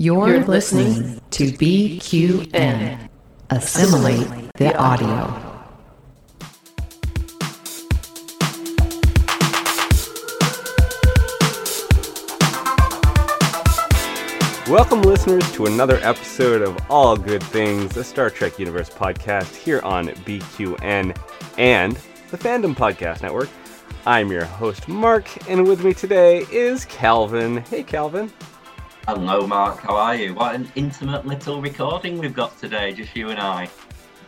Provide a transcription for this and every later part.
You're listening to BQN. Assimilate the audio. Welcome, listeners, to another episode of All Good Things, the Star Trek Universe podcast here on BQN and the Fandom Podcast Network. I'm your host, Mark, and with me today is Calvin. Hey, Calvin. Hello, Mark. How are you? What an intimate little recording we've got today, just you and I.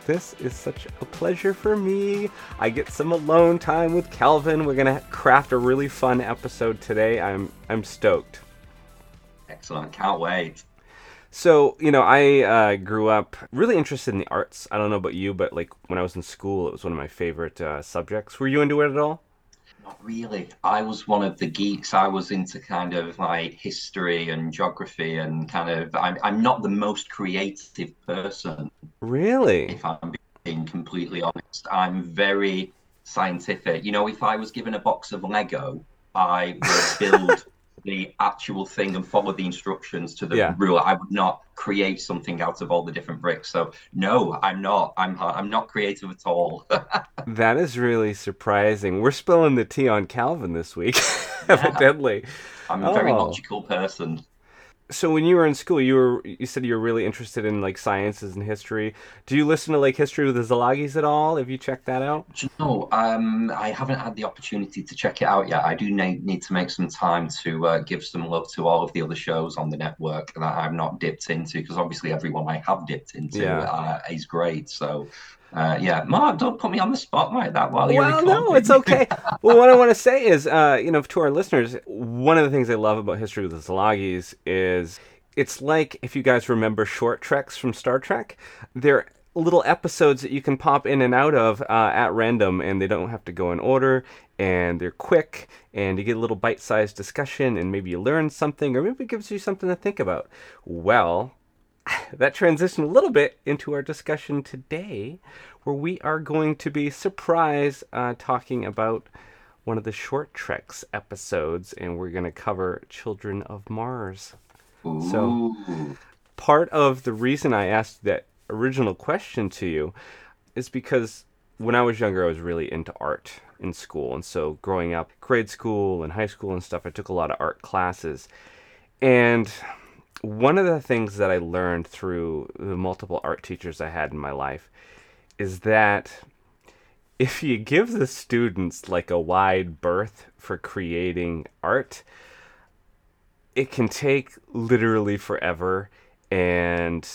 This is such a pleasure for me. I get some alone time with Calvin. We're gonna craft a really fun episode today. I'm I'm stoked. Excellent. Can't wait. So, you know, I uh, grew up really interested in the arts. I don't know about you, but like when I was in school, it was one of my favorite uh, subjects. Were you into it at all? Not really. I was one of the geeks. I was into kind of like history and geography and kind of. I'm, I'm not the most creative person. Really? If I'm being completely honest, I'm very scientific. You know, if I was given a box of Lego, I would build the actual thing and follow the instructions to the Yeah. rule. I would not create something out of all the different bricks. So no, I'm not. I'm I'm not creative at all. That is really surprising. We're spilling the tea on Calvin this week, evidently. I'm a very Oh. logical person. So when you were in school, you were you said you were really interested in like sciences and history. Do you listen to like History with the Zalagis at all? Have you checked that out? Know, um, I haven't had the opportunity to check it out yet. I do need, need to make some time to uh, give some love to all of the other shows on the network that I've not dipped into, because obviously everyone I have dipped into Yeah. uh, is great. So, uh, yeah, Mark, don't put me on the spot like that while you're Well, recording. no, it's okay. well, what I want to say is, uh, you know, to our listeners, one of the things I love about History with the Zalagis is it's like if you guys remember short treks from Star Trek, they're little episodes that you can pop in and out of uh, at random, and they don't have to go in order, and they're quick, and you get a little bite-sized discussion, and maybe you learn something, or maybe it gives you something to think about. Well, that transitioned a little bit into our discussion today, where we are going to be surprise uh, talking about one of the short treks episodes, and we're going to cover Children of Mars. So- Part of the reason I asked that original question to you is because when I was younger, I was really into art in school, and so growing up, grade school and high school and stuff, I took a lot of art classes, and one of the things that I learned through the multiple art teachers I had in my life is that if you give the students like a wide berth for creating art, it can take literally forever and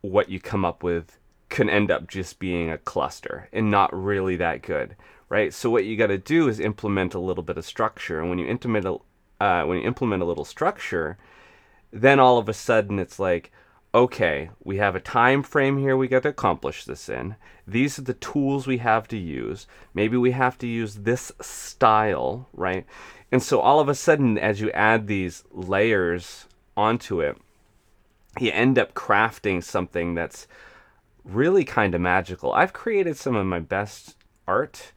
what you come up with can end up just being a cluster and not really that good right? So what you got to do is implement a little bit of structure and when you implement a uh, when you implement a little structure then all of a sudden it's like okay we have a time frame here we got to accomplish this in. These are the tools we have to use. Maybe we have to use this style right? And so all of a sudden as you add these layers onto it you end up crafting something that's really kind of magical. I've created some of my best art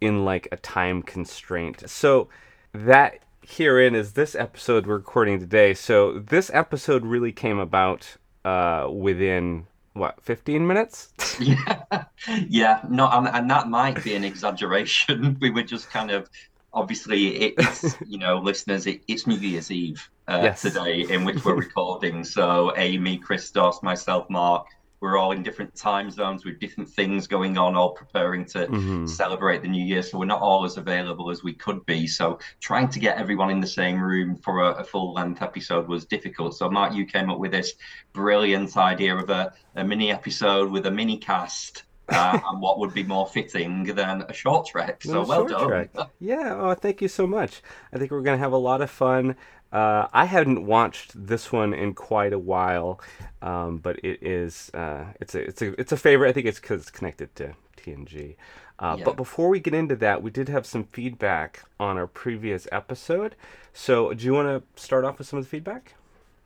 in like a time constraint. So that herein is this episode we're recording today. So this episode really came about uh, within what 15 minutes. Yeah, yeah, no, and, and that might be an exaggeration. We were just kind of, obviously, it's you know, listeners, it, it's New Year's Eve uh, Yes. today in which we're recording. So Amy, Christos, myself, Mark, we're all in different time zones with different things going on, all preparing to Mhm. celebrate the new year. So we're not all as available as we could be. So trying to get everyone in the same room for a, a full length episode was difficult. So Mark, you came up with this brilliant idea of a, a mini episode with a mini cast. Uh, and what would be more fitting than a short trek? So Little well done. Yeah, oh, thank you so much. I think we're going to have a lot of fun. Uh, I hadn't watched this one in quite a while, um, but it is uh, it's a it's a it's a favorite. I think it's because it's connected to TNG. Uh, Yeah. But before we get into that, we did have some feedback on our previous episode. So, do you want to start off with some of the feedback?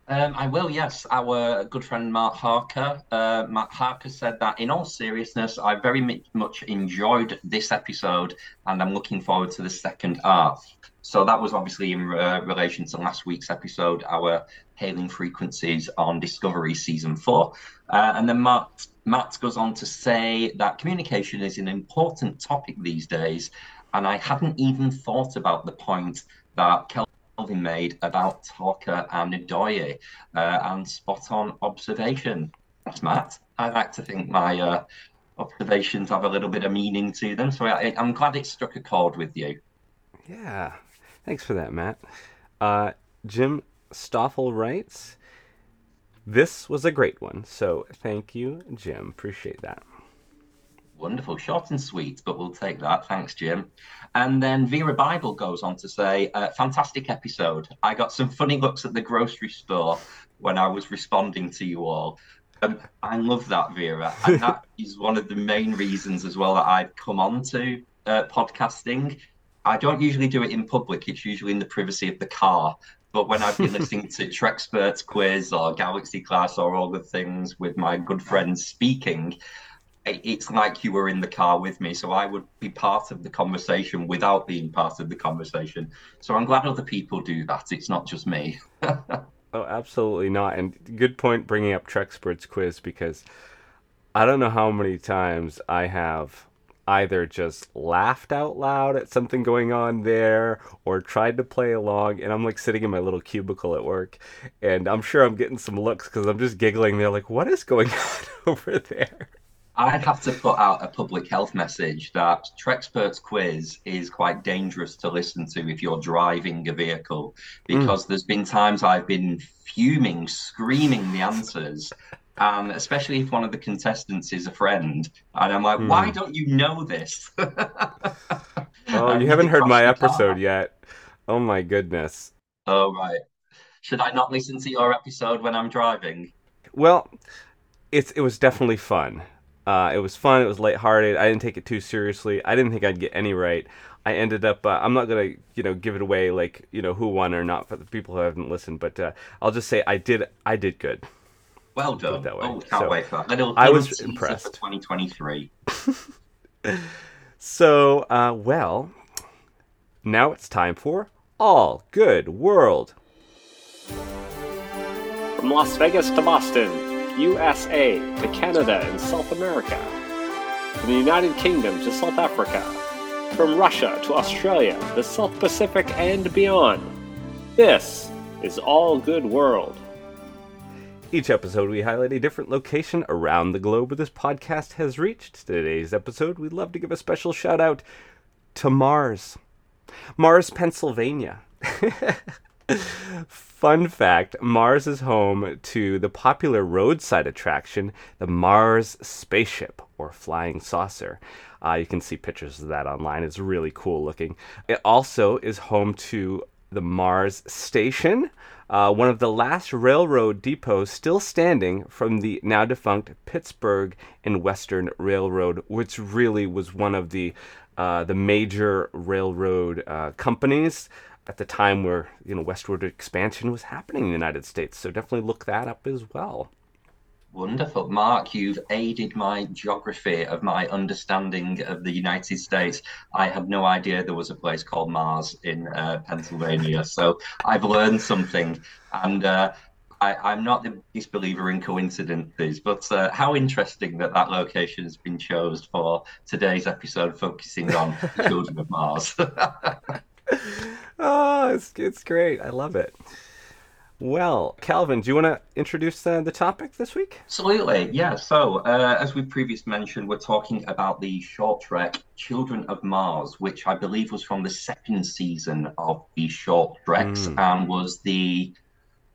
Um, I will, yes. Our good friend Mark Harker. Uh, Matt Harker said that, in all seriousness, I very much enjoyed this episode and I'm looking forward to the second half. So that was obviously in uh, relation to last week's episode, our hailing frequencies on Discovery season four. Uh, and then Matt, Matt goes on to say that communication is an important topic these days. And I hadn't even thought about the point that Calvin made about Tarka and Ndoye uh, and spot on observation. That's Matt. I like to think my uh, observations have a little bit of meaning to them, so I, am glad it struck a chord with you. Yeah, thanks for that, Matt. Uh, Jim Stoffel writes, This was a great one, so thank you, Jim. Appreciate that. Wonderful, short and sweet, but we'll take that. Thanks, Jim. And then Vera Bible goes on to say, uh, fantastic episode. I got some funny looks at the grocery store when I was responding to you all. Um, I love that, Vera. And that is one of the main reasons as well that I've come on to uh, podcasting. I don't usually do it in public, it's usually in the privacy of the car. But when I've been listening to Trexperts quiz or Galaxy class or all the things with my good friends speaking, it's like you were in the car with me. So i would be part of the conversation without being part of the conversation. So i'm glad other people do that it's not just me. Oh absolutely not. And good point bringing up trexperts quiz because i don't know how many times i have either just laughed out loud at something going on there or tried to play along and i'm like sitting in my little cubicle at work and i'm sure i'm getting some looks because i'm just giggling they're like what is going on over there I'd have to put out a public health message that Trexperts quiz is quite dangerous to listen to if you're driving a vehicle because mm. there's been times I've been fuming, screaming the answers. And especially if one of the contestants is a friend, and I'm like, mm. "Why don't you know this?" oh, you haven't heard my episode yet. Oh my goodness. Oh right. Should I not listen to your episode when I'm driving? Well, it's it was definitely fun. Uh, it was fun. It was lighthearted. I didn't take it too seriously. I didn't think I'd get any right. I ended up. Uh, I'm not gonna, you know, give it away like you know who won or not for the people who haven't listened. But uh, I'll just say I did. I did good. Well done. That way. Oh, can't so, wait for that. Little, I was impressed. For 2023. so, uh, well, now it's time for All Good World. From Las Vegas to Boston. USA to Canada and South America, from the United Kingdom to South Africa, from Russia to Australia, the South Pacific, and beyond. This is All Good World. Each episode, we highlight a different location around the globe where this podcast has reached. Today's episode, we'd love to give a special shout out to Mars. Mars, Pennsylvania. Fun fact Mars is home to the popular roadside attraction, the Mars Spaceship or Flying Saucer. Uh, you can see pictures of that online. It's really cool looking. It also is home to the Mars Station, uh, one of the last railroad depots still standing from the now defunct Pittsburgh and Western Railroad, which really was one of the uh, the major railroad uh, companies at the time where you know westward expansion was happening in the United States. So definitely look that up as well. Wonderful. Mark, you've aided my geography of my understanding of the United States. I had no idea there was a place called Mars in uh, Pennsylvania. so I've learned something. And uh, I, am not the biggest believer in coincidences, but uh, how interesting that that location has been chosen for today's episode, focusing on the children of Mars. oh, it's, it's great. I love it. Well, Calvin, do you want to introduce uh, the topic this week? Absolutely, yeah. So, uh, as we previously mentioned, we're talking about the short trek Children of Mars, which I believe was from the second season of the short treks mm. and was the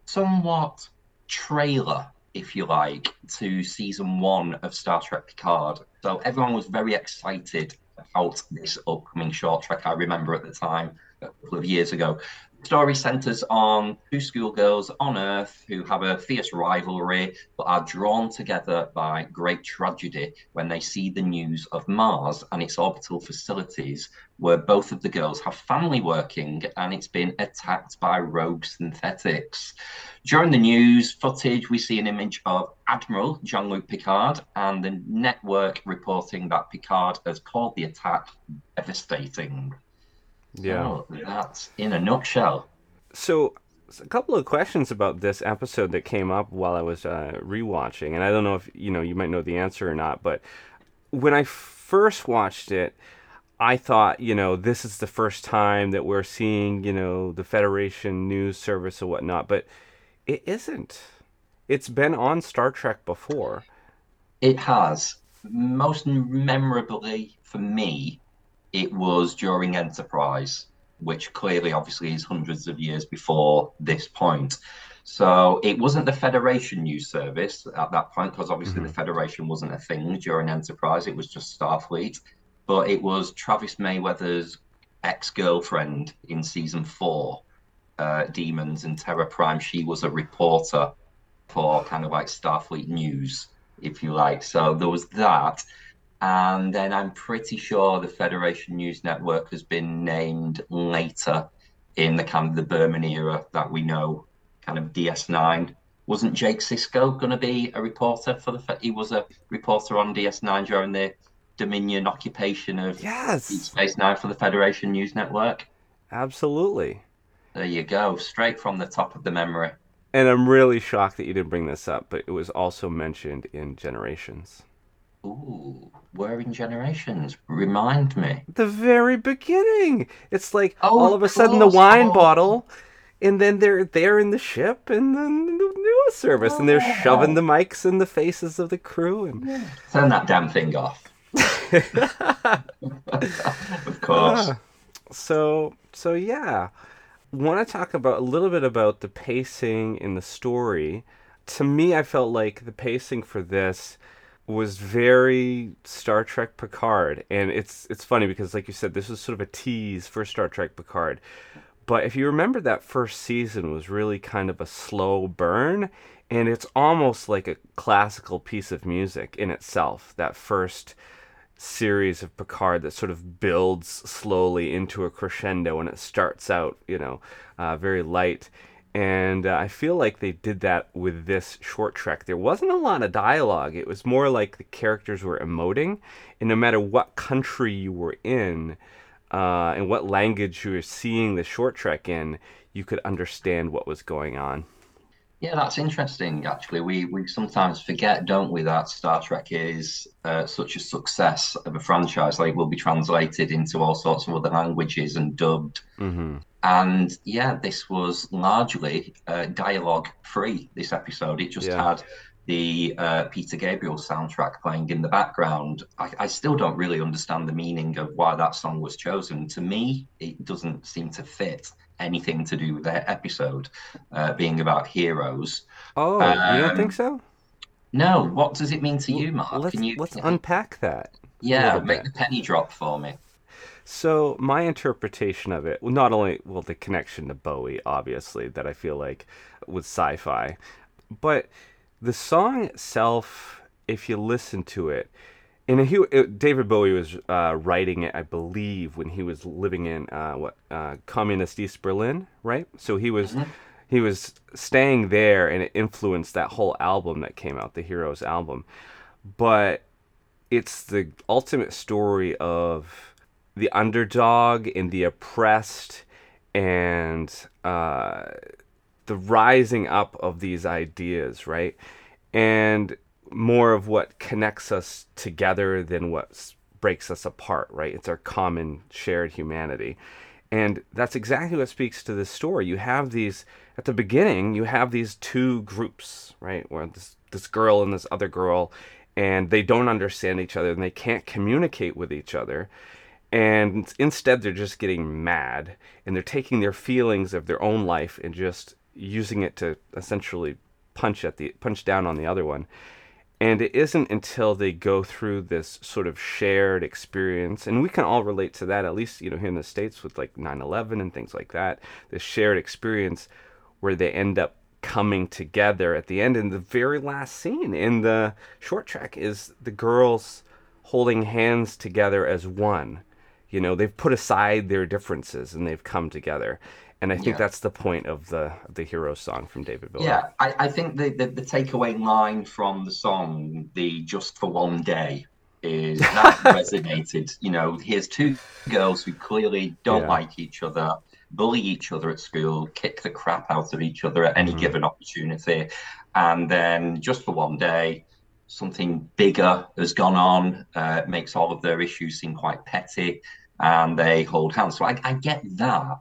somewhat trailer, if you like, to season one of Star Trek Picard. So, everyone was very excited about this upcoming short trek. I remember at the time a couple of years ago. Story centers on two schoolgirls on Earth who have a fierce rivalry but are drawn together by great tragedy when they see the news of Mars and its orbital facilities, where both of the girls have family working and it's been attacked by rogue synthetics. During the news footage, we see an image of Admiral Jean Luc Picard and the network reporting that Picard has called the attack devastating. Yeah. So that's in a nutshell. So, a couple of questions about this episode that came up while I was uh, rewatching, and I don't know if you know you might know the answer or not, but when I first watched it, I thought you know this is the first time that we're seeing you know the Federation news service or whatnot, but it isn't. It's been on Star Trek before. It has. Most memorably for me, it was during Enterprise, which clearly, obviously, is hundreds of years before this point. So it wasn't the Federation news service at that point, because obviously the Federation wasn't a thing during Enterprise. It was just Starfleet. But it was Travis Mayweather's ex girlfriend in season four, uh, Demons and Terra Prime. She was a reporter for kind of like Starfleet news, if you like. So there was that. And then I'm pretty sure the Federation News Network has been named later in the kind of the Berman era that we know, kind of DS9. Wasn't Jake Sisko going to be a reporter for the? Fe- He was a reporter on DS9 during the Dominion occupation of Deep Yes, Space Nine for the Federation News Network. absolutely. There you go, straight from the top of the memory. And I'm really shocked that you didn't bring this up, but it was also mentioned in Generations. Ooh, generations? Remind me. the very beginning. It's like Oh, all of of a sudden the wine Oh. bottle, and then they're there in the ship and then the news service, and they're oh. shoving the mics in the faces of the crew. And Turn that damn thing off. of course. Ah. so, so yeah, want to talk about a little bit about the pacing in the story. To me, I felt like the pacing for this was very Star Trek Picard, and it's it's funny because, like you said, this was sort of a tease for Star Trek Picard. But if you remember, that first season was really kind of a slow burn, and it's almost like a classical piece of music in itself. That first series of Picard that sort of builds slowly into a crescendo, and it starts out, you know, uh, very light. And uh, I feel like they did that with this short trek. There wasn't a lot of dialogue. It was more like the characters were emoting, and no matter what country you were in, uh, and what language you were seeing the short trek in, you could understand what was going on. Yeah, that's interesting. Actually, we we sometimes forget, don't we, that Star Trek is uh, such a success of a franchise. Like, it will be translated into all sorts of other languages and dubbed. hmm And yeah, this was largely uh, dialogue free. This episode, it just Yeah. had the uh, Peter Gabriel soundtrack playing in the background. I, I still don't really understand the meaning of why that song was chosen. To me, it doesn't seem to fit anything to do with the episode uh, being about heroes. Oh, you don't Um, think so? No, what does it mean to you, Mark? Let's Can you? let's unpack that. yeah, make bit. the penny drop for me. So my interpretation of it, well, not only well the connection to Bowie, obviously, that I feel like with sci-fi, but the song itself, if you listen to it, and he, it, David Bowie was uh, writing it, I believe, when he was living in uh, what uh, communist East Berlin, right? So he was he was staying there, and it influenced that whole album that came out, the Heroes album. But it's the ultimate story of the underdog and the oppressed and uh, the rising up of these ideas, right? And more of what connects us together than what breaks us apart, right? It's our common shared humanity. And that's exactly what speaks to this story. You have these, at the beginning, you have these two groups, right? Where this, this girl and this other girl, and they don't understand each other and they can't communicate with each other and instead they're just getting mad and they're taking their feelings of their own life and just using it to essentially punch at the punch down on the other one And it isn't until they go through this sort of shared experience, and we can all relate to that, at least, you know, here in the States with like 9 11 and things like that, this shared experience where they end up coming together at the end. And the very last scene in the short trek is the girls holding hands together as one. You know, they've put aside their differences and they've come together. And I think Yeah. that's the point of the the hero song from David Bowie. Yeah, I, I think the, the the takeaway line from the song, the "Just for One Day," is that resonated. You know, here's two girls who clearly don't Yeah. like each other, bully each other at school, kick the crap out of each other at any Mhm. given opportunity, and then just for one day, something bigger has gone on, uh, makes all of their issues seem quite petty, and they hold hands. So I, I get that,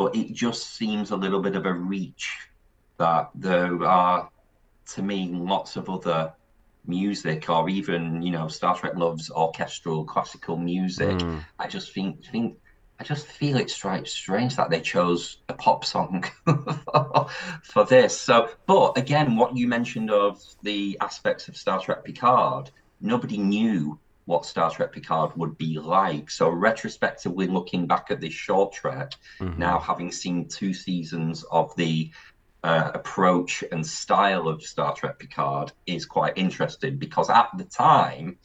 but it just seems a little bit of a reach that there are, to me, lots of other music, or even you know, Star Trek loves orchestral classical music. Mm. I just think think I just feel it's strange that they chose a pop song for this. So, but again, what you mentioned of the aspects of Star Trek Picard, nobody knew what Star Trek Picard would be like. So, retrospectively looking back at this short trek, Mhm. now having seen two seasons of the uh, approach and style of Star Trek Picard is quite interesting because at the time,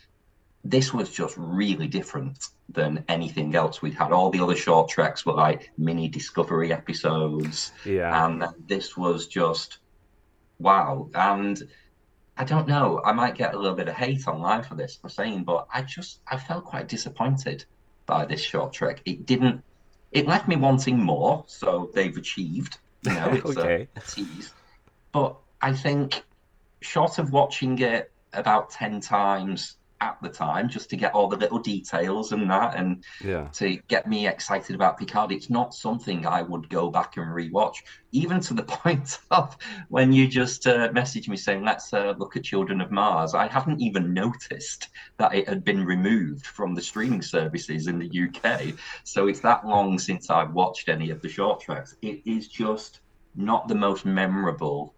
this was just really different than anything else we'd had. All the other short treks were like mini Discovery episodes, Yeah. and this was just wow. And I don't know, I might get a little bit of hate online for this for saying, but I just I felt quite disappointed by this short trek. It didn't. It left me wanting more, so they've achieved. You know, it's Okay. a, tease. But I think, short of watching it about ten times at the time, just to get all the little details and that, and yeah. to get me excited about Picard. It's not something I would go back and rewatch, even to the point of when you just uh, messaged me saying, let's uh, look at Children of Mars. I hadn't even noticed that it had been removed from the streaming services in the UK. So it's that long since I've watched any of the short treks. It is just not the most memorable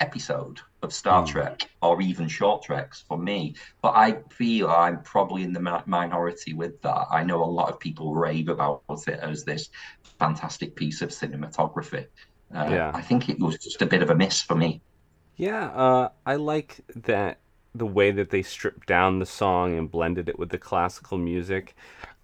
episode of Star Hmm. Trek or even short treks for me. But I feel I'm probably in the mi- minority with that. I know a lot of people rave about it as this fantastic piece of cinematography. Uh, Yeah. I think it was just a bit of a miss for me. Yeah, uh, I like that the way that they stripped down the song and blended it with the classical music.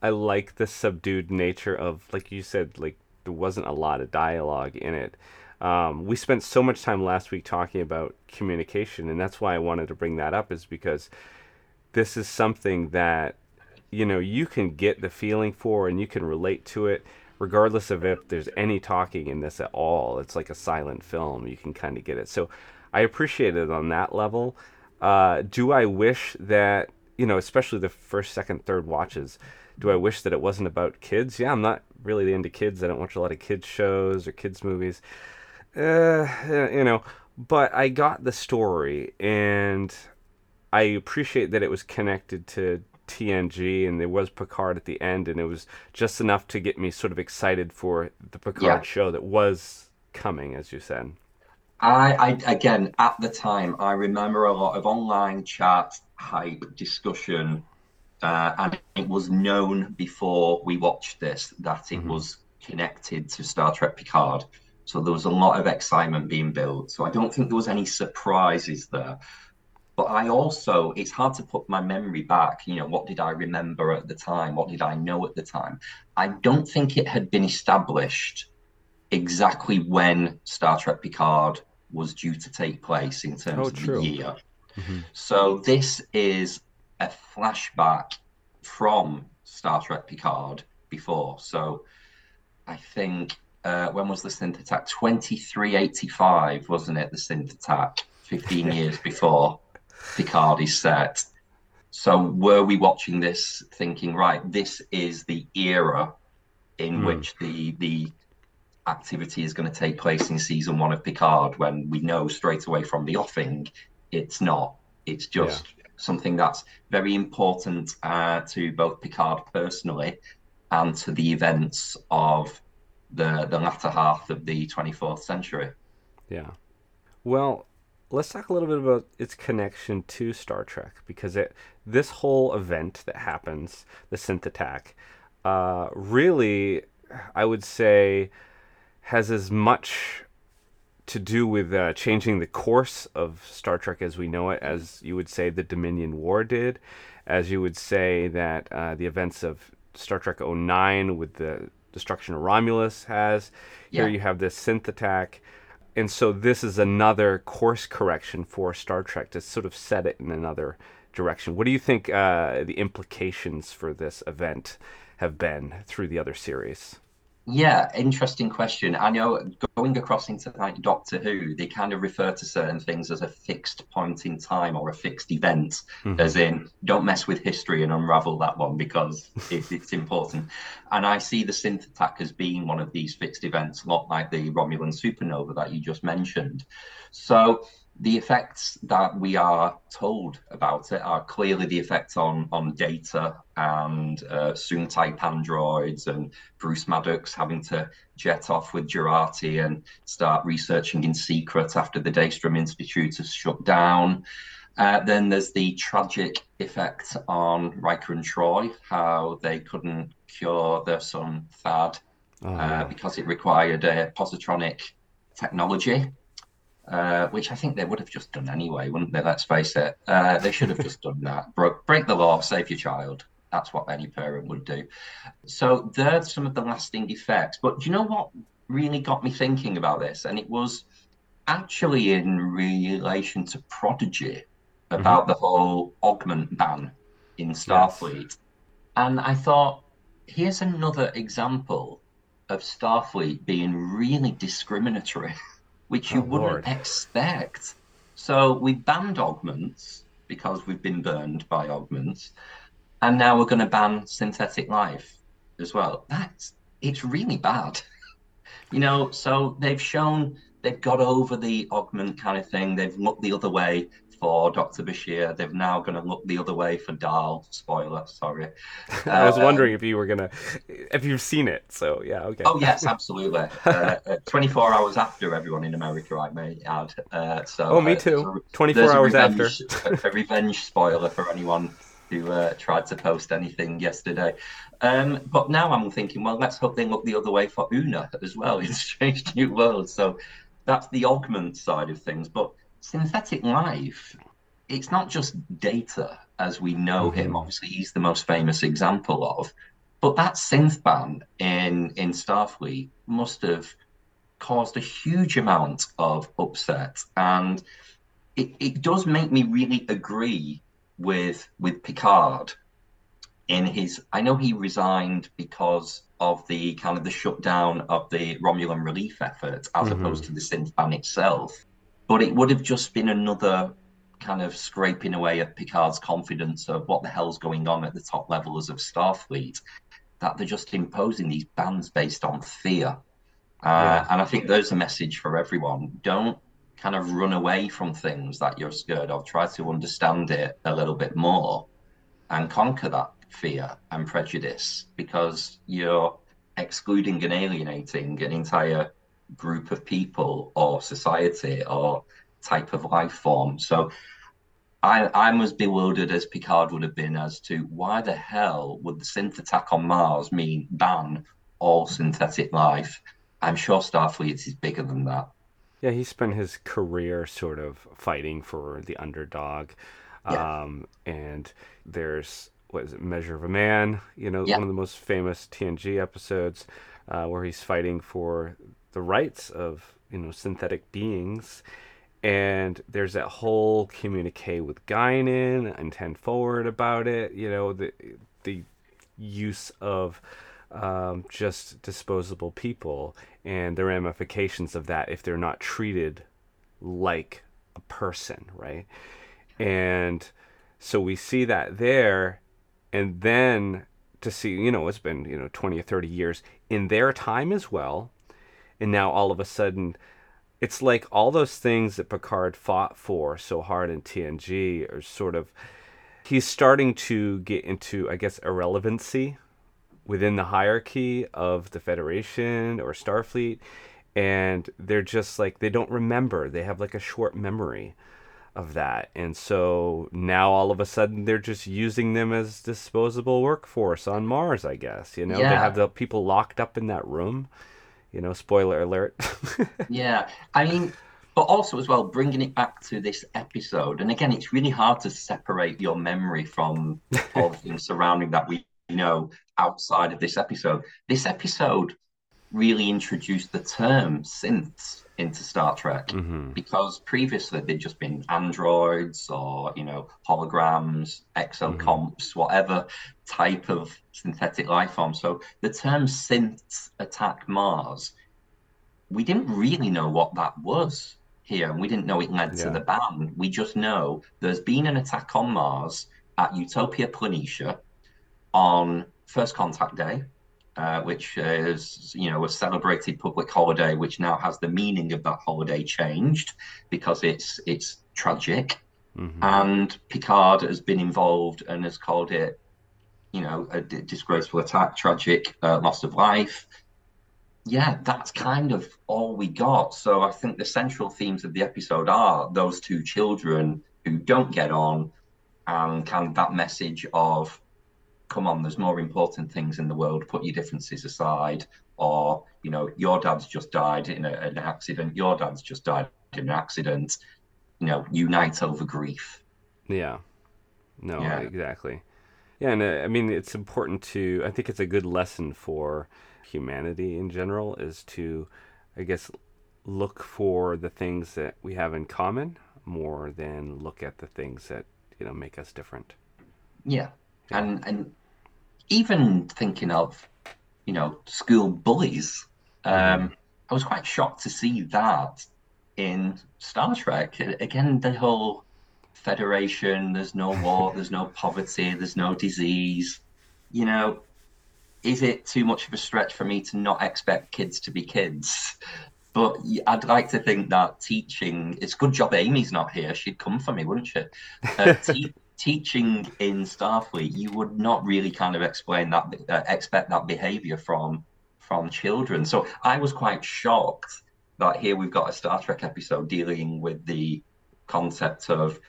I like the subdued nature of, like you said, like there wasn't a lot of dialogue in it. Um, we spent so much time last week talking about communication, and that's why I wanted to bring that up, is because this is something that you know you can get the feeling for and you can relate to it regardless of if there's any talking in this at all. It's like a silent film. You can kind of get it. So i appreciate it on that level. Uh, do i wish that you know especially the first second third watches do i wish that it wasn't about kids? Yeah i'm not really into kids. I don't watch a lot of kids shows or kids movies uh, you know but i got the story and I appreciate that it was connected to TNG and there was Picard at the end, and it was just enough to get me sort of excited for the Picard Yeah. show that was coming, as you said. I, I again at the time I remember a lot of online chat, hype, discussion, uh, and it was known before we watched this that it Mhm. was connected to Star Trek Picard. So there was a lot of excitement being built. So I don't think there was any surprises there. But I also, it's hard to put my memory back. You know, what did I remember at the time? What did I know at the time? I don't think it had been established exactly when Star Trek Picard was due to take place in terms Oh, of true. the year. Mhm. So this is a flashback from Star Trek Picard before. So I think uh, when was the synth attack? 2385, wasn't it? The synth attack, 15 years before Picard is set. So were we watching this thinking, right, this is the era in Hmm. which the the activity is going to take place in season one of Picard when we know straight away from the offing it's not. It's just something that's very important uh, to both Picard personally and to the events of the the latter half of the 24th century. Yeah. Well, let's talk a little bit about its connection to Star Trek because it this whole event that happens, the synth attack, uh, really, I would say, has as much to do with uh, changing the course of Star Trek as we know it, as you would say the Dominion War did, as you would say that uh, the events of Star Trek 09 with the destruction of Romulus has. Here Yeah. you have this synth attack. And so this is another course correction for Star Trek to sort of set it in another direction. What do you think uh, the implications for this event have been through the other series? Yeah, interesting question. I know going across into like Doctor Who, they kind of refer to certain things as a fixed point in time or a fixed event, hmm. as in don't mess with history and unravel that one because it, it's important. And I see the synth attack as being one of these fixed events, a lot like the Romulan supernova that you just mentioned. So the effects that we are told about it are clearly the effects on on data and uh, Soong type androids and Bruce Maddox having to jet off with Jurati and start researching in secret after the Daystrom Institute has shut down. Uh, then there's the tragic effect on Riker and Troi, how they couldn't cure their son Thad Oh, uh, because it required a positronic technology, uh, which I think they would have just done anyway, wouldn't they? Let's face it. Uh, they should have just done that. Break the law, save your child. That's what any parent would do. So there's some of the lasting effects. But do you know what really got me thinking about this? And it was actually in relation to Prodigy about the whole augment ban in Starfleet. And I thought, here's another example of Starfleet being really discriminatory, which you Oh, wouldn't Lord. expect. So we banned augments because we've been burned by augments, and now we're going to ban synthetic life as well. That's it's really bad. You know, so they've shown they've got over the augment kind of thing. They've looked the other way for Dr. Bashir. They've now going to look the other way for Dal. Spoiler, sorry. I was Uh, wondering if you were gonna, if you've seen it. So yeah, okay. Oh yes, absolutely. Uh, uh, 24 hours after everyone in America, I may add. Uh, so Oh, me uh, too. a- 24 hours revenge, a, a revenge spoiler for anyone who uh, tried to post anything yesterday. Um, but now I'm thinking, well, let's hope they look the other way for Una as well in Strange New Worlds. So that's the augment side of things. But synthetic life, it's not just data as we know him. Obviously, he's the most famous example of. But that synth ban in in Starfleet must have caused a huge amount of upset, and it, it does make me really agree with with Picard in his. I know he resigned because of the kind of the shutdown of the Romulan relief effort, as Mhm. opposed to the synth ban itself. But it would have just been another kind of scraping away at Picard's confidence of what the hell's going on at the top levels of Starfleet. That they're just imposing these bans based on fear. Uh, Yeah. And I think there's a message for everyone. Don't kind of run away from things that you're scared of. Try to understand it a little bit more and conquer that fear and prejudice because you're excluding and alienating an entire group of people or society or type of life form. So I, I'm as bewildered as Picard would have been as to why the hell would the synth attack on Mars mean ban all synthetic life? I'm sure Starfleet is bigger than that. Yeah, he spent his career sort of fighting for the underdog. Yeah. Um, and there's, what is it, Measure of a Man, you know, Yeah. one of the most famous TNG episodes uh, where he's fighting for the rights of, you know, synthetic beings. And there's that whole communique with Guinan and Ten Forward about it, you know, the, the use of um, just disposable people and the ramifications of that if they're not treated like a person, right? And so we see that there, and then to see, you know, it's been, you know, 20 or 30 years in their time as well. And now all of a sudden, it's like all those things that Picard fought for so hard in TNG are sort of, he's starting to get into, I guess, irrelevancy within the hierarchy of the Federation or Starfleet. and they're just like they don't remember. They have like a short memory of that. And so now all of a sudden they're just using them as disposable workforce on Mars, I guess. You know, they have the people locked up in that room. You know, spoiler alert. Yeah, I mean, but also as well, bringing it back to this episode, and again, it's really hard to separate your memory from all the things surrounding that we know outside of this episode. This episode really introduced the term synths into Star Trek hmm because previously they'd just been androids or you know holograms, exocomps, whatever type of synthetic life form. So the term synths attack Mars, we didn't really know what that was here, and we didn't know it led to the ban. We just know there's been an attack on Mars at Utopia Planitia on First Contact Day. Uh, which is, you know, a celebrated public holiday, which now has the meaning of that holiday changed because it's it's tragic, hmm and Picard has been involved and has called it, you know, a d- disgraceful attack, tragic uh, loss of life. Yeah, that's kind of all we got. So I think the central themes of the episode are those two children who don't get on, and kind of that message of, come on, there's more important things in the world. Put your differences aside, or you know, your dad's just died in a, an accident. Your dad's just died in an accident. You know, unite over grief. Yeah. No, Yeah. exactly. Yeah, and uh, I mean, it's important to, I think it's a good lesson for humanity in general is to, I guess, look for the things that we have in common more than look at the things that, you know, make us different. Yeah, and and even thinking of, you know, school bullies. Um, I was quite shocked to see that in Star Trek. Again, the whole Federation. There's no war. There's no poverty. There's no disease. You know, is it too much of a stretch for me to not expect kids to be kids? But I'd like to think that teaching, it's a good job Amy's not here. She'd come for me, wouldn't she? Uh, te- teaching in Starfleet, you would not really kind of explain that, uh, expect that behavior from from children. So I was quite shocked that here we've got a Star Trek episode dealing with the concept of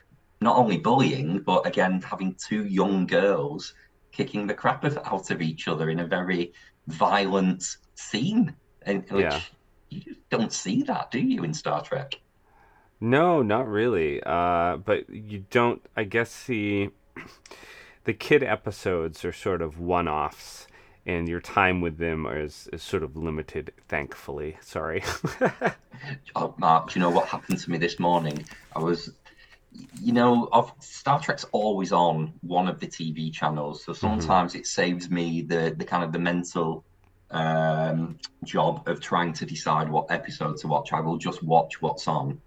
not only bullying, but again having two young girls kicking the crap out of each other in a very violent scene, and which Yeah. you don't see that, do you, in Star Trek? No, not really. Uh, but you don't, I guess the, the kid episodes are sort of one-offs. And your time with them is, is sort of limited, thankfully. Sorry. Oh, Mark, do you know what happened to me this morning? I was, you know, of Star Trek's always on one of the TV channels, so sometimes it saves me the the kind of the mental um, job of trying to decide what episode to watch. I will just watch what's on.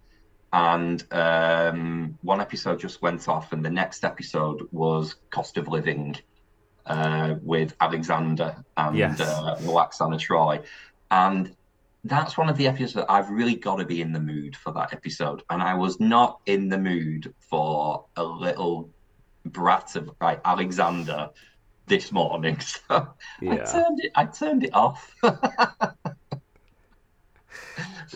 And um, one episode just went off, and the next episode was Cost of Living uh, with Alexander and Yes. uh, Lwaxana Troi. And that's one of the episodes that I've really got to be in the mood for that episode. And I was not in the mood for a little brat of like Alexander this morning. So I turned it I turned it off. so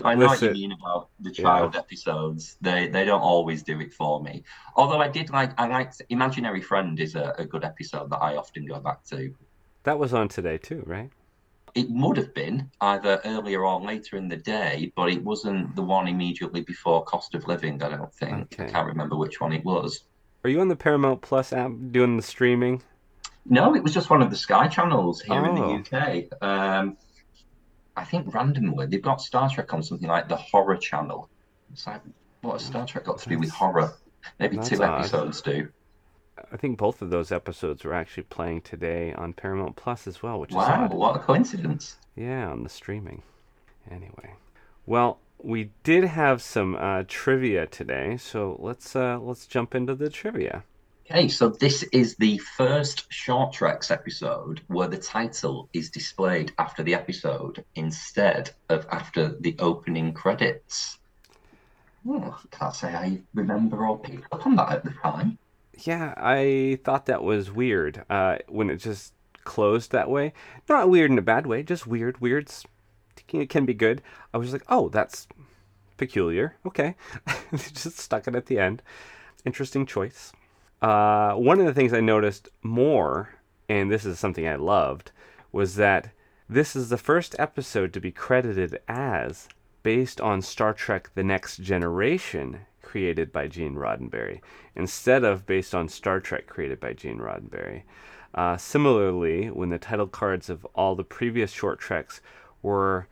I know what you mean about the child episodes. They they don't always do it for me. Although I did like I liked Imaginary Friend is a, a good episode that I often go back to. That was on today too, right? It would have been either earlier or later in the day, but it wasn't the one immediately before Cost of Living, I don't think. I can't remember which one it was. Are you on the Paramount Plus app doing the streaming? No, it was just one of the Sky channels here in Oh. the UK. Um, I think randomly they've got Star Trek on something like the Horror Channel. It's like, what has Star Trek got to do with horror? Maybe that's two odd. episodes do. I think both of those episodes were actually playing today on Paramount Plus as well, which is Wow, odd. what a coincidence. Yeah, on the streaming. Anyway, well, we did have some uh, trivia today, so let's uh, let's jump into the trivia. Okay, so this is the first Short Treks episode where the title is displayed after the episode instead of after the opening credits. Oh, I can't say I remember or picked up on that at the time. Yeah, I thought that was weird uh, when it just closed that way. Not weird in a bad way, just weird. Weird's it can be good. I was like, oh, that's peculiar. Okay, just stuck it at the end. Interesting choice. Uh, one of the things I noticed more, and this is something I loved, was that this is the first episode to be credited as based on Star Trek The Next Generation, created by Gene Roddenberry, instead of based on Star Trek, created by Gene Roddenberry. Uh, similarly, when the title cards of all the previous short treks were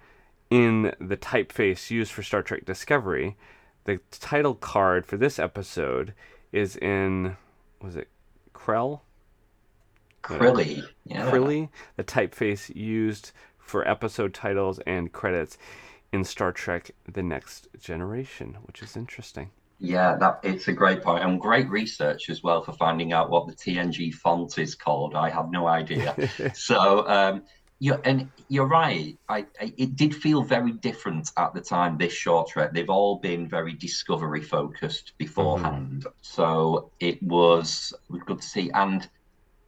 in the typeface used for Star Trek Discovery, the title card for this episode is in, was it Krell? Crillee. Yeah. Crillee, the typeface used for episode titles and credits in Star Trek The Next Generation, which is interesting. Yeah, that it's a great point and great research as well for finding out what the TNG font is called. I have no idea. so um, you're, and you're right. I, I, it did feel very different at the time. This short trek, they've all been very discovery focused beforehand. Mm-hmm. So it was, it was good to see, and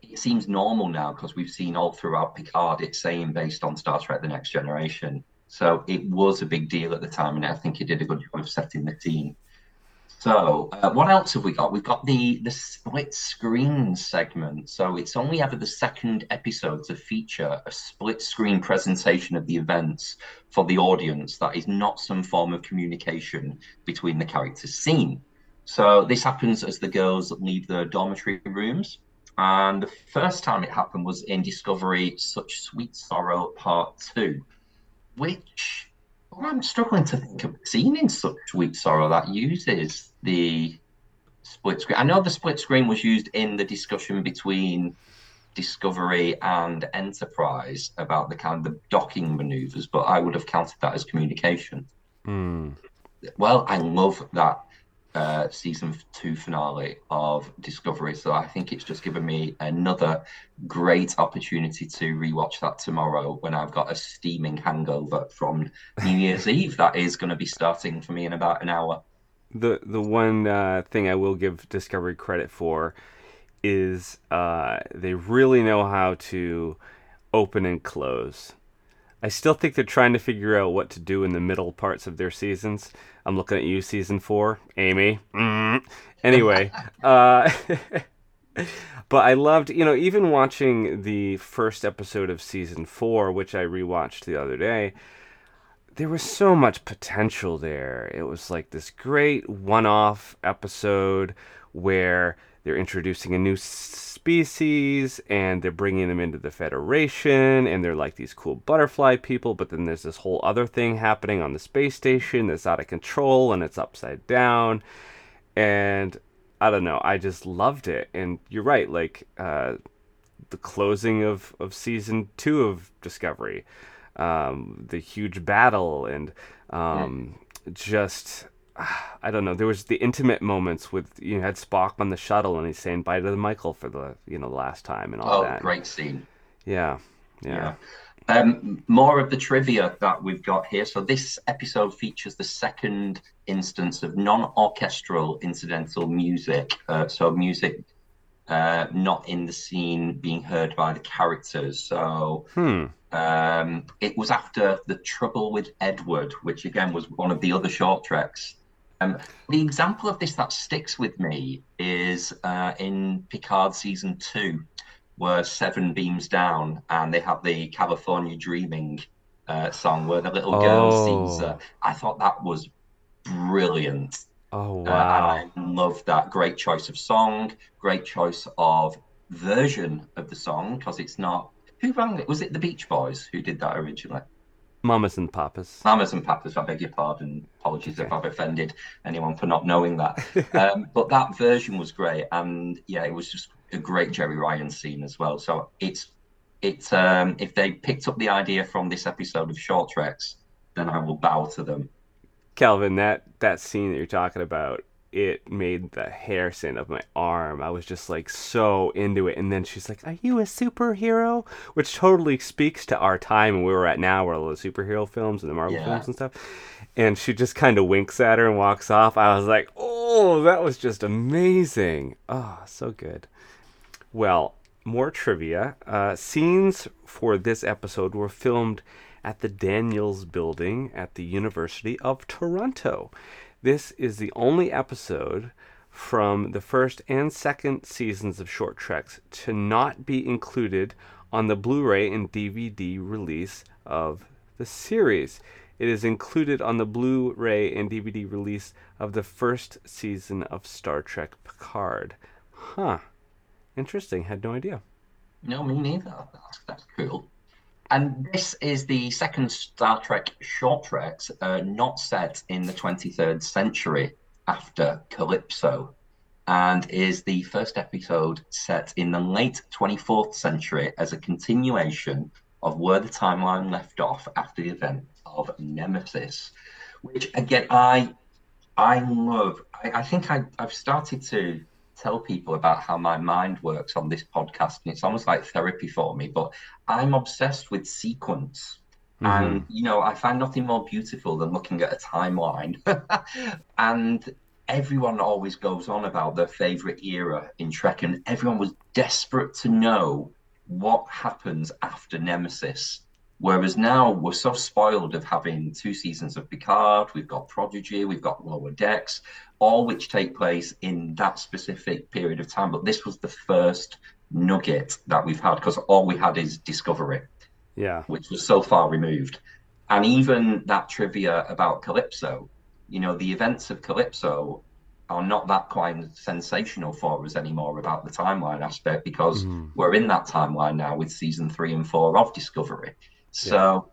it seems normal now because we've seen all throughout Picard it's saying based on Star Trek: The Next Generation. So it was a big deal at the time, and I think it did a good job of setting the scene. So, uh, what else have we got? We've got the the split screen segment. So it's only ever the second episode to feature a split screen presentation of the events for the audience that is not some form of communication between the characters seen. So this happens as the girls leave the dormitory rooms. And the first time it happened was in Discovery Such Sweet Sorrow Part 2, which I'm struggling to think of a scene in such sweet sorrow that uses the split screen. I know the split screen was used in the discussion between Discovery and Enterprise about the kind of the docking maneuvers, but I would have counted that as communication. Mm. Well, I love that uh, season two finale of Discovery. So I think it's just given me another great opportunity to rewatch that tomorrow when I've got a steaming hangover from New Year's Eve. That is going to be starting for me in about an hour. The the one uh, thing I will give Discovery credit for is uh, they really know how to open and close I still think they're trying to figure out what to do in the middle parts of their seasons. I'm looking at you, season four, Amy. Mm. Anyway, uh, but I loved, you know, even watching the first episode of season four, which I rewatched the other day. There was so much potential there. It was like this great one-off episode where they're introducing a new species and they're bringing them into the Federation and they're like these cool butterfly people, but then there's this whole other thing happening on the space station that's out of control and it's upside down. And I don't know, I just loved it. And you're right, like uh, the closing of, of season two of Discovery, um, the huge battle, and um, yeah. just I don't know. There was the intimate moments with you had Spock on the shuttle and he's saying bye to the Michael for the you know last time and all oh, that. Oh, great scene. Yeah, yeah. yeah. Um, more of the trivia that we've got here. So this episode features the second instance of non-orchestral incidental music. Uh, so music uh, not in the scene being heard by the characters. So hmm. um, it was after the trouble with Edward, which again was one of the other short treks um, the example of this that sticks with me is uh, in Picard season two, where Seven beams down and they have the California Dreaming uh, song where the little girl oh. sings. Uh, I thought that was brilliant. Oh wow! Uh, I love that. Great choice of song. Great choice of version of the song because it's not. Who rang it? Was it the Beach Boys who did that originally? Mamas and Papas. Mamas and Papas, I beg your pardon. Apologies okay. if I've offended anyone for not knowing that. um, but that version was great. And yeah, it was just a great Jeri Ryan scene as well. So it's, it's um, if they picked up the idea from this episode of Short Treks, then I will bow to them. Calvin, that, that scene that you're talking about it made the hair stand up my arm. I was just like so into it. And then she's like, Are you a superhero? Which totally speaks to our time and where we're at now, where all the superhero films and the Marvel yeah. films and stuff. And she just kind of winks at her and walks off. I was like, Oh, that was just amazing. Oh, so good. Well, more trivia. Uh, scenes for this episode were filmed at the Daniels Building at the University of Toronto. This is the only episode from the first and second seasons of Short Treks to not be included on the Blu ray and DVD release of the series. It is included on the Blu ray and DVD release of the first season of Star Trek Picard. Huh. Interesting. Had no idea. No, me neither. That's, that's cool. And this is the second Star Trek short treks uh, not set in the 23rd century after Calypso, and is the first episode set in the late 24th century as a continuation of where the timeline left off after the event of Nemesis, which again I I love. I, I think I, I've started to tell people about how my mind works on this podcast, and it's almost like therapy for me. But I'm obsessed with sequence. Mm-hmm. And you know, I find nothing more beautiful than looking at a timeline. and everyone always goes on about their favorite era in Trek, and everyone was desperate to know what happens after Nemesis. Whereas now we're so spoiled of having two seasons of Picard, we've got Prodigy, we've got Lower Decks, all which take place in that specific period of time. But this was the first nugget that we've had because all we had is Discovery, yeah, which was so far removed. And even that trivia about Calypso, you know, the events of Calypso are not that quite sensational for us anymore about the timeline aspect because mm. we're in that timeline now with season three and four of Discovery. So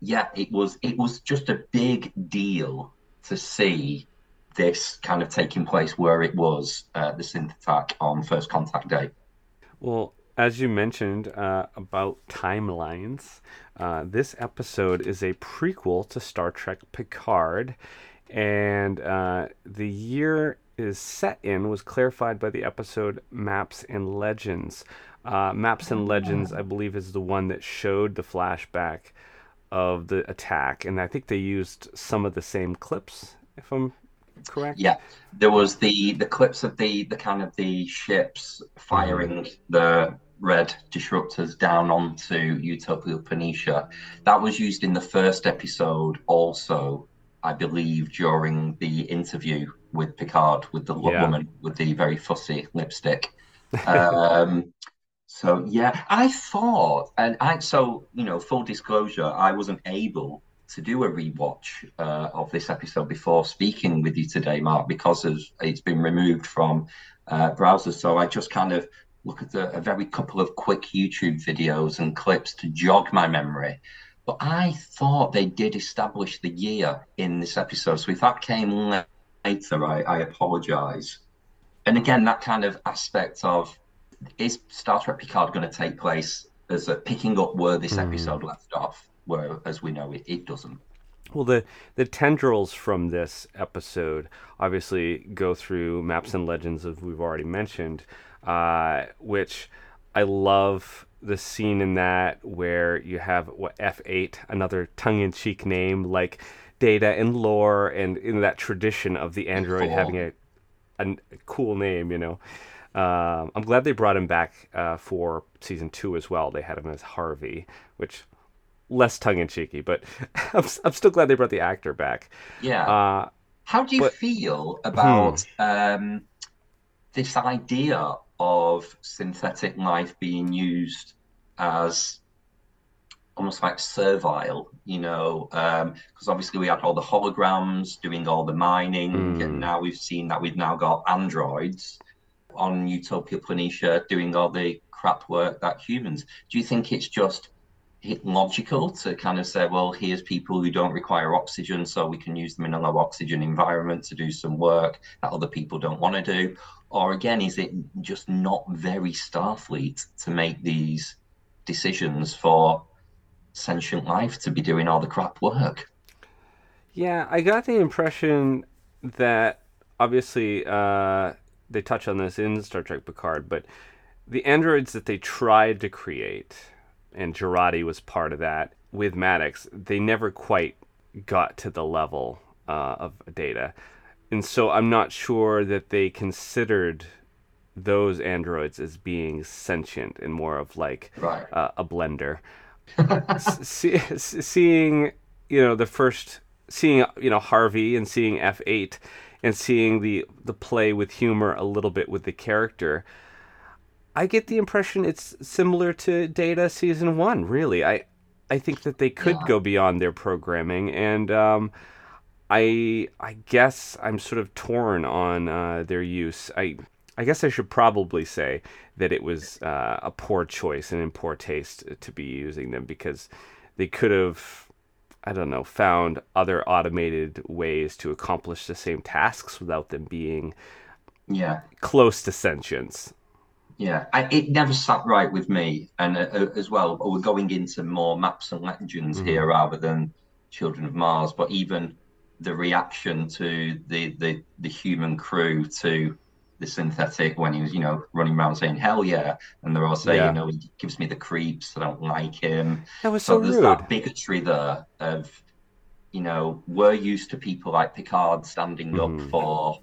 yeah. yeah, it was it was just a big deal to see this kind of taking place where it was uh, the synth attack on first contact day. Well, as you mentioned uh, about timelines, uh, this episode is a prequel to Star Trek Picard, and uh, the year is set in was clarified by the episode Maps and Legends. Uh, Maps and Legends, I believe, is the one that showed the flashback of the attack, and I think they used some of the same clips, if I'm correct. Yeah, there was the the clips of the the kind of the ships firing mm-hmm. the red disruptors down onto Utopia Planitia. That was used in the first episode, also, I believe, during the interview with Picard with the yeah. woman with the very fussy lipstick. Um, so yeah, I thought, and I so you know, full disclosure, I wasn't able to do a rewatch uh, of this episode before speaking with you today, Mark, because of, it's been removed from uh, browsers. So I just kind of look at the, a very couple of quick YouTube videos and clips to jog my memory. But I thought they did establish the year in this episode. So if that came later, I, I apologize. And again, that kind of aspect of is Star Trek Picard going to take place as a picking up where this mm. episode left off, where, as we know, it, it doesn't? Well, the the tendrils from this episode obviously go through maps and legends, as we've already mentioned, uh, which I love the scene in that where you have what F eight, another tongue in cheek name like Data and lore, and in that tradition of the android cool. having a, a, a cool name, you know. Um, I'm glad they brought him back uh, for season two as well. They had him as Harvey, which less tongue in cheeky, but I'm, I'm still glad they brought the actor back. Yeah. Uh, How do you but, feel about hmm. um, this idea of synthetic life being used as almost like servile, you know, because um, obviously we had all the holograms doing all the mining, mm. and now we've seen that we've now got androids on Utopia Planitia doing all the crap work that humans. Do you think it's just logical to kind of say, well, here's people who don't require oxygen, so we can use them in a low oxygen environment to do some work that other people don't want to do? Or again, is it just not very Starfleet to make these decisions for sentient life to be doing all the crap work? Yeah, I got the impression that obviously uh, they touch on this in Star Trek Picard, but the androids that they tried to create, and Jurati was part of that with Maddox, they never quite got to the level uh, of data. And so I'm not sure that they considered those androids as being sentient and more of like right. uh, a blender. see, seeing you know the first seeing you know Harvey and seeing F eight and seeing the the play with humor a little bit with the character. I get the impression it's similar to Data season one. Really, I I think that they could yeah. go beyond their programming, and um, I I guess I'm sort of torn on uh, their use. I I guess I should probably say that it was uh, a poor choice and in poor taste to be using them because they could have, I don't know, found other automated ways to accomplish the same tasks without them being yeah close to sentience. Yeah, I, it never sat right with me, and uh, uh as well, we're going into more maps and legends mm-hmm. here rather than Children of Mars. But even the reaction to the the, the human crew to the synthetic when he was, you know, running around saying "Hell yeah," and they're all saying, yeah. you know, he gives me the creeps. I don't like him. That was so, so there's rude. that bigotry there of, you know, we're used to people like Picard standing mm. up for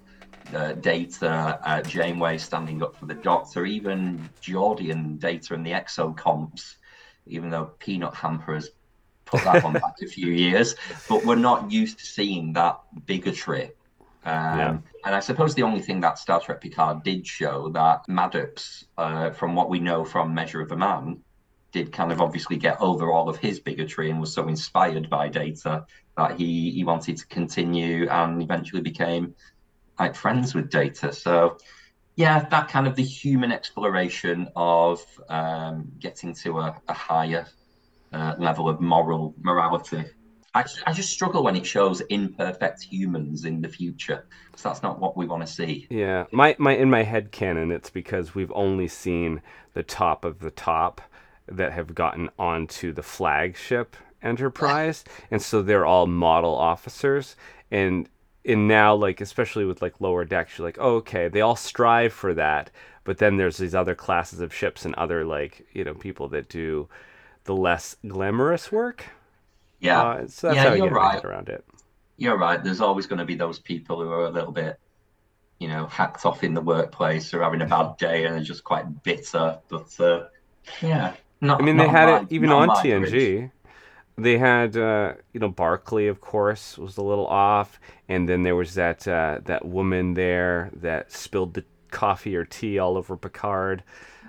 uh, Data, uh, Janeway standing up for the Doctor, even Geordi and Data and the exocomps, even though Peanut Hamper has put that one back a few years. But we're not used to seeing that bigotry. Um, yeah. And I suppose the only thing that Star Trek Picard did show that Maddox, uh, from what we know from Measure of a Man, did kind of obviously get over all of his bigotry and was so inspired by Data that he he wanted to continue and eventually became like friends with Data. So yeah, that kind of the human exploration of um, getting to a, a higher uh, level of moral morality. I, I just struggle when it shows imperfect humans in the future because that's not what we want to see. Yeah, my my in my head canon, it's because we've only seen the top of the top that have gotten onto the flagship Enterprise, and so they're all model officers, and and now like especially with like lower decks, you're like, oh, okay, they all strive for that, but then there's these other classes of ships and other like you know people that do the less glamorous work. Yeah, uh, so that's yeah, how you're get right. around it. You're right. There's always going to be those people who are a little bit, you know, hacked off in the workplace or having a bad day and are just quite bitter. But uh, yeah, not. I mean, they had my, it even on TNG. Bridge. They had, uh, you know, Barclay, of course, was a little off, and then there was that uh, that woman there that spilled the coffee or tea all over Picard.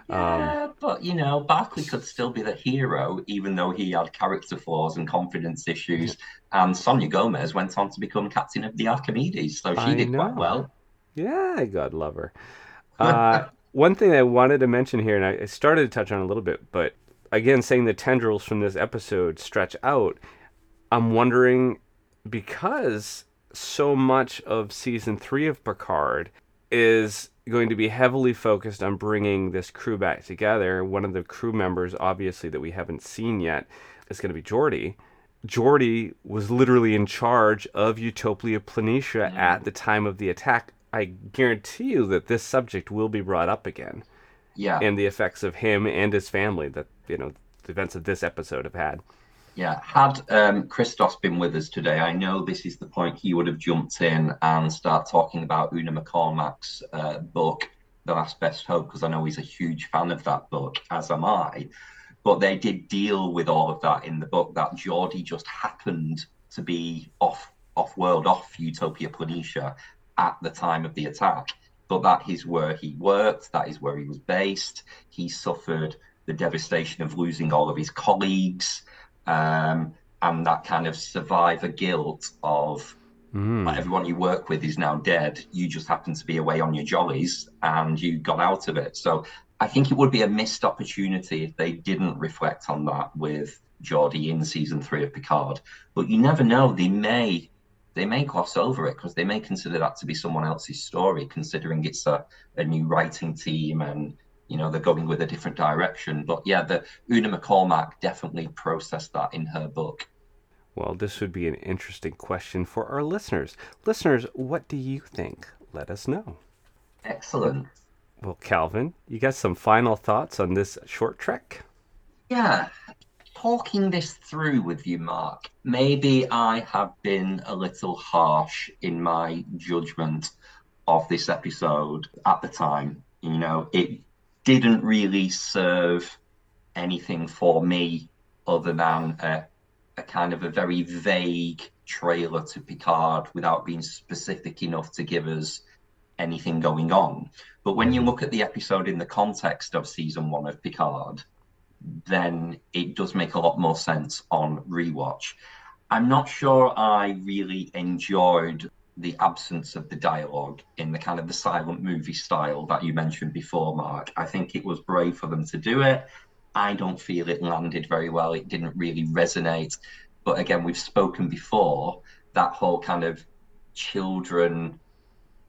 Yeah, um, but you know, Barclay could still be the hero, even though he had character flaws and confidence issues. And Sonya Gomez went on to become captain of the Archimedes, so she I did know. quite well. Yeah, God love her. Uh, one thing I wanted to mention here, and I started to touch on a little bit, but again, saying the tendrils from this episode stretch out, I'm wondering because so much of season three of Picard is going to be heavily focused on bringing this crew back together. One of the crew members, obviously, that we haven't seen yet, is going to be Geordi. Geordi was literally in charge of Utopia Planitia mm. at the time of the attack. I guarantee you that this subject will be brought up again. Yeah. And the effects of him and his family that, you know, the events of this episode have had. Yeah, had um, Christos been with us today, I know this is the point he would have jumped in and start talking about Una McCormack's uh, book, The Last Best Hope, because I know he's a huge fan of that book, as am I. But they did deal with all of that in the book. That Geordi just happened to be off off world, off Utopia Planitia at the time of the attack. But that is where he worked. That is where he was based. He suffered the devastation of losing all of his colleagues um, and that kind of survivor guilt of mm. like, everyone you work with is now dead. You just happen to be away on your jollies and you got out of it. So I think it would be a missed opportunity if they didn't reflect on that with Geordi in season three of Picard. But you never know; they may they may gloss over it because they may consider that to be someone else's story, considering it's a, a new writing team and you know they're going with a different direction. But yeah, the Una McCormack definitely processed that in her book. Well, this would be an interesting question for our listeners. Listeners, what do you think? Let us know. Excellent. Well, Calvin, you got some final thoughts on this short trek? Yeah. Talking this through with you, Mark, maybe I have been a little harsh in my judgment of this episode at the time. You know, it didn't really serve anything for me other than a, a kind of a very vague trailer to Picard without being specific enough to give us anything going on. But when you mm-hmm. look at the episode in the context of season one of Picard, then it does make a lot more sense on rewatch. I'm not sure I really enjoyed the absence of the dialogue in the kind of the silent movie style that you mentioned before, Mark. I think it was brave for them to do it. I don't feel it landed very well. It didn't really resonate. But again, we've spoken before that whole kind of children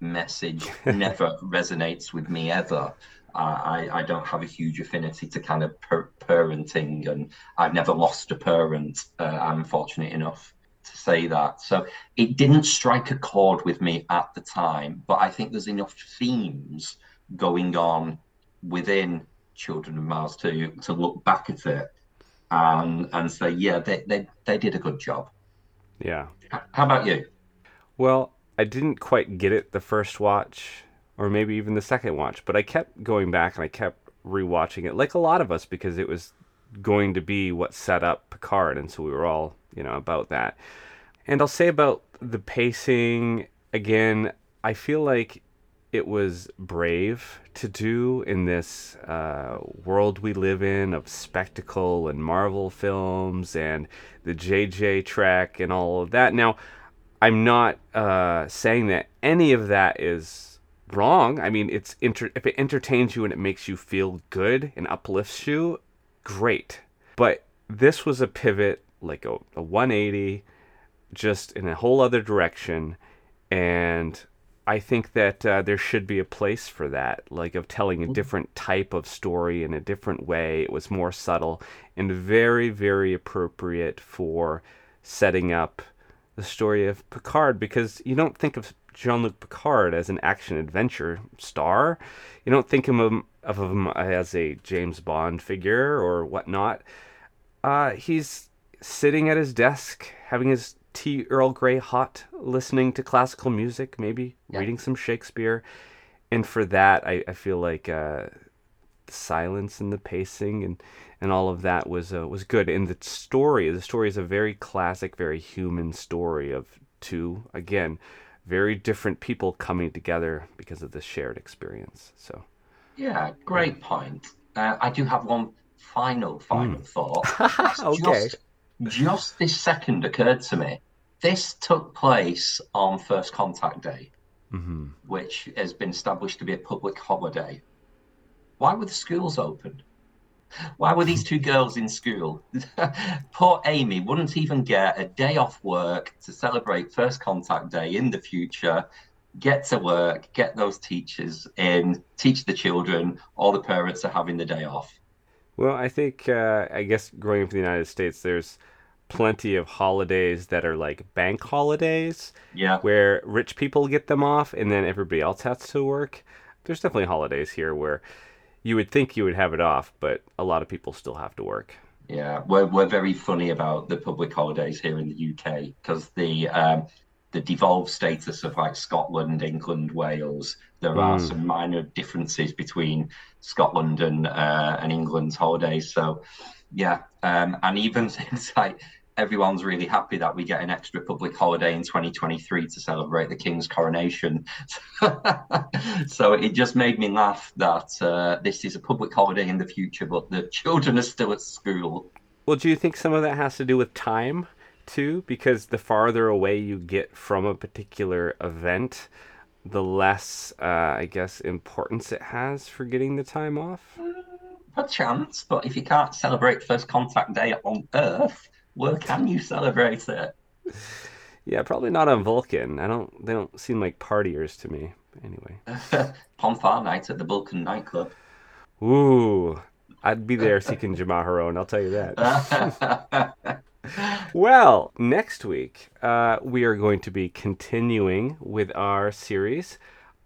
message never resonates with me ever. I, I don't have a huge affinity to kind of per- parenting, and I've never lost a parent. Uh, I'm fortunate enough to say that. So it didn't strike a chord with me at the time, but I think there's enough themes going on within Children of Mars to to look back at it and and say, yeah, they they, they did a good job. Yeah. How about you? Well, I didn't quite get it the first watch, or maybe even the second watch, but I kept going back and I kept rewatching it, like a lot of us, because it was going to be what set up Picard, and so we were all, you know, about that. And I'll say about the pacing again. I feel like it was brave to do in this uh, world we live in of spectacle and Marvel films and the JJ Trek and all of that. Now, I'm not uh, saying that any of that is wrong. I mean, it's inter- if it entertains you and it makes you feel good and uplifts you, great. But this was a pivot, like a, a 180, just in a whole other direction, and I think that uh, there should be a place for that, like of telling a different type of story in a different way. It was more subtle and very, very appropriate for setting up the story of Picard because you don't think of Jean Luc Picard as an action adventure star. You don't think of him, of him as a James Bond figure or whatnot. Uh, he's sitting at his desk having his tea Earl Grey hot, listening to classical music, maybe Yeah. reading some Shakespeare. And for that, I, I feel like uh, the silence and the pacing and, and all of that was uh, was good. And the story, the story is a very classic, very human story of two, again, very different people coming together because of this shared experience. So, Yeah, great point. Uh, I do have one final, final thought. Okay. Just, just this second occurred to me. This took place on First Contact Day, mhm. which has been established to be a public holiday. Why were the schools open? Why were these two girls in school? Poor Amy wouldn't even get a day off work to celebrate First Contact Day in the future. Get to work, get those teachers in, teach the children. All the parents are having the day off. Well, I think uh, I guess growing up in the United States, there's plenty of holidays that are like bank holidays Yeah, where rich people get them off and then everybody else has to work. There's definitely holidays here where you would think you would have it off, but a lot of people still have to work. yeah. We're we're very funny about the public holidays here in the UK because the um, the devolved status of like Scotland, England, Wales. There are Mm. some minor differences between Scotland and uh, and England's holidays. So, yeah, um, and even things like everyone's really happy that we get an extra public holiday in 2023 to celebrate the King's coronation. so it just made me laugh that uh, this is a public holiday in the future, but the children are still at school. Well, do you think some of that has to do with time too? Because the farther away you get from a particular event, the less, uh, I guess, importance it has for getting the time off. A chance, but if you can't celebrate First Contact Day on Earth, where can you celebrate it? Yeah, probably not on Vulcan. I don't. They don't seem like partiers to me. Anyway. Pon farr night at the Vulcan nightclub. Ooh, I'd be there seeking Jamaharon. I'll tell you that. Well, next week uh, we are going to be continuing with our series,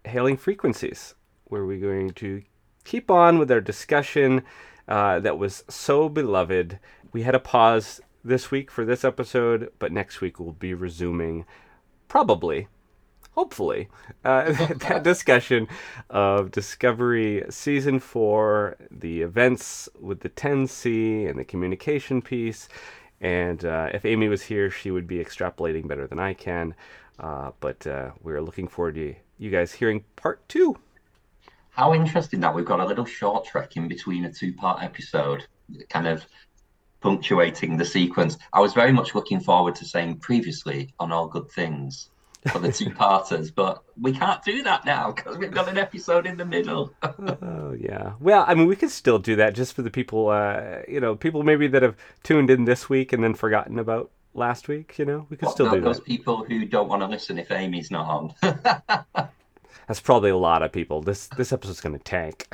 Hailing Frequencies, where we're going to keep on with our discussion uh, that was so beloved. We had a pause this week for this episode, but next week we'll be resuming, probably, hopefully, uh, that discussion of Discovery Season 4, the events with the 10C and the communication piece. And uh, if Amy was here, she would be extrapolating better than I can. Uh, but uh, we're looking forward to you guys hearing part two. How interesting that we've got a little short trek in between a two part episode, kind of punctuating the sequence. I was very much looking forward to saying previously on All Good Things for the two parters, but we can't do that now because we've got an episode in the middle. oh yeah. Well, I mean, we could still do that just for the people, uh, you know, people maybe that have tuned in this week and then forgotten about last week. You know, we could what still do those that. people who don't want to listen if Amy's not on. That's probably a lot of people. This this episode's gonna tank.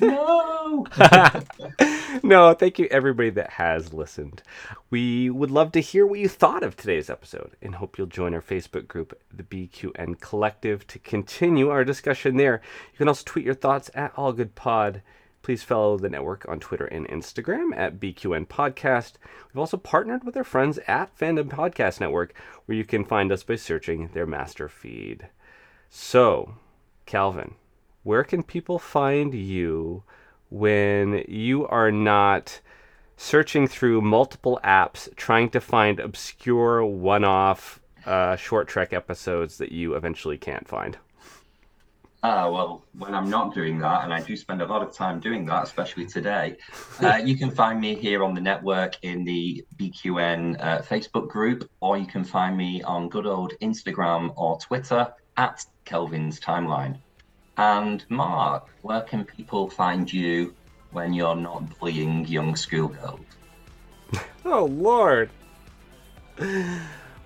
no. no, thank you everybody that has listened. We would love to hear what you thought of today's episode and hope you'll join our Facebook group, the BQN Collective, to continue our discussion there. You can also tweet your thoughts at All Good Pod. Please follow the network on Twitter and Instagram at BQN Podcast. We've also partnered with our friends at Fandom Podcast Network, where you can find us by searching their master feed. So, Calvin, where can people find you when you are not searching through multiple apps trying to find obscure one off uh, short trek episodes that you eventually can't find? Ah, well, when I'm not doing that, and I do spend a lot of time doing that, especially today, uh, you can find me here on the network in the BQN uh, Facebook group, or you can find me on good old Instagram or Twitter at Kelvin's Timeline. And Mark, where can people find you when you're not bullying young schoolgirls? Oh, Lord.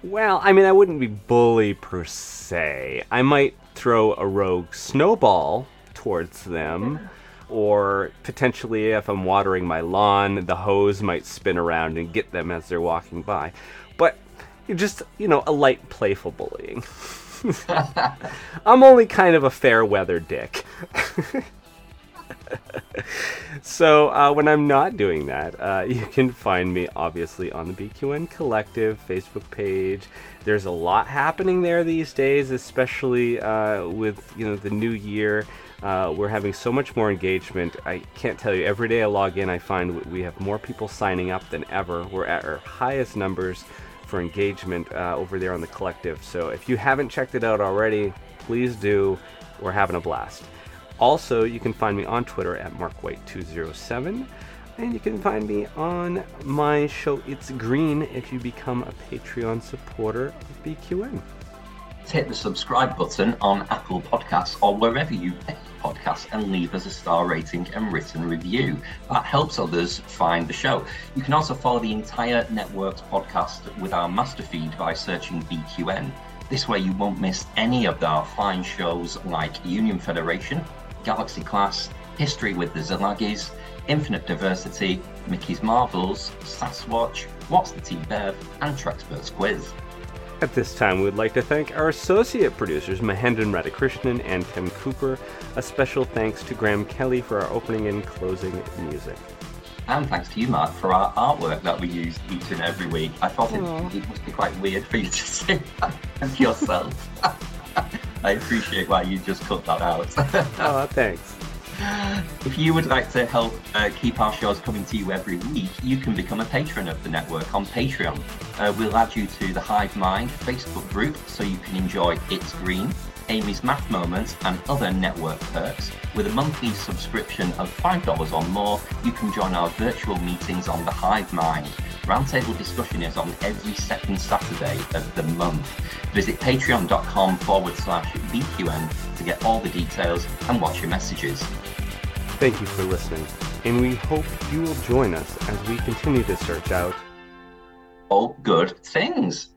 Well, I mean, I wouldn't be bully per se. I might throw a rogue snowball towards them. Or potentially, if I'm watering my lawn, the hose might spin around and get them as they're walking by. But just, you know, a light, playful bullying. I'm only kind of a fair weather dick. so uh, when I'm not doing that, uh, you can find me obviously on the BQN Collective Facebook page. There's a lot happening there these days, especially uh, with you know the new year. Uh, we're having so much more engagement. I can't tell you. Every day I log in, I find we have more people signing up than ever. We're at our highest numbers for engagement uh, over there on the collective. So if you haven't checked it out already, please do. We're having a blast. Also, you can find me on Twitter at MarkWhite207. And you can find me on my show It's Green if you become a Patreon supporter of BQN. Hit the subscribe button on Apple Podcasts or wherever you get podcasts and leave us a star rating and written review. That helps others find the show. You can also follow the entire network's podcast with our master feed by searching BQN. This way, you won't miss any of our fine shows like Union Federation, Galaxy Class, History with the Zalagis, Infinite Diversity, Mickey's Marvels, Sasquatch, What's the T-Bev, and Trexpert's Quiz. At this time, we would like to thank our associate producers, Mahendran Radhakrishnan and Tim Cooper. A special thanks to Graham Kelly for our opening and closing music. And thanks to you, Mark, for our artwork that we use each and every week. I thought it, it must be quite weird for you to say that of yourself. I appreciate why you just cut that out. Oh, thanks. If you would like to help uh, keep our shows coming to you every week, you can become a patron of the network on Patreon. Uh, we'll add you to the Hive Mind Facebook group so you can enjoy It's Green, Amy's Math Moments, and other network perks. With a monthly subscription of $5 or more, you can join our virtual meetings on the Hive Mind. Roundtable discussion is on every second Saturday of the month. Visit patreon.com forward slash BQN to get all the details and watch your messages. Thank you for listening, and we hope you will join us as we continue to search out All good things.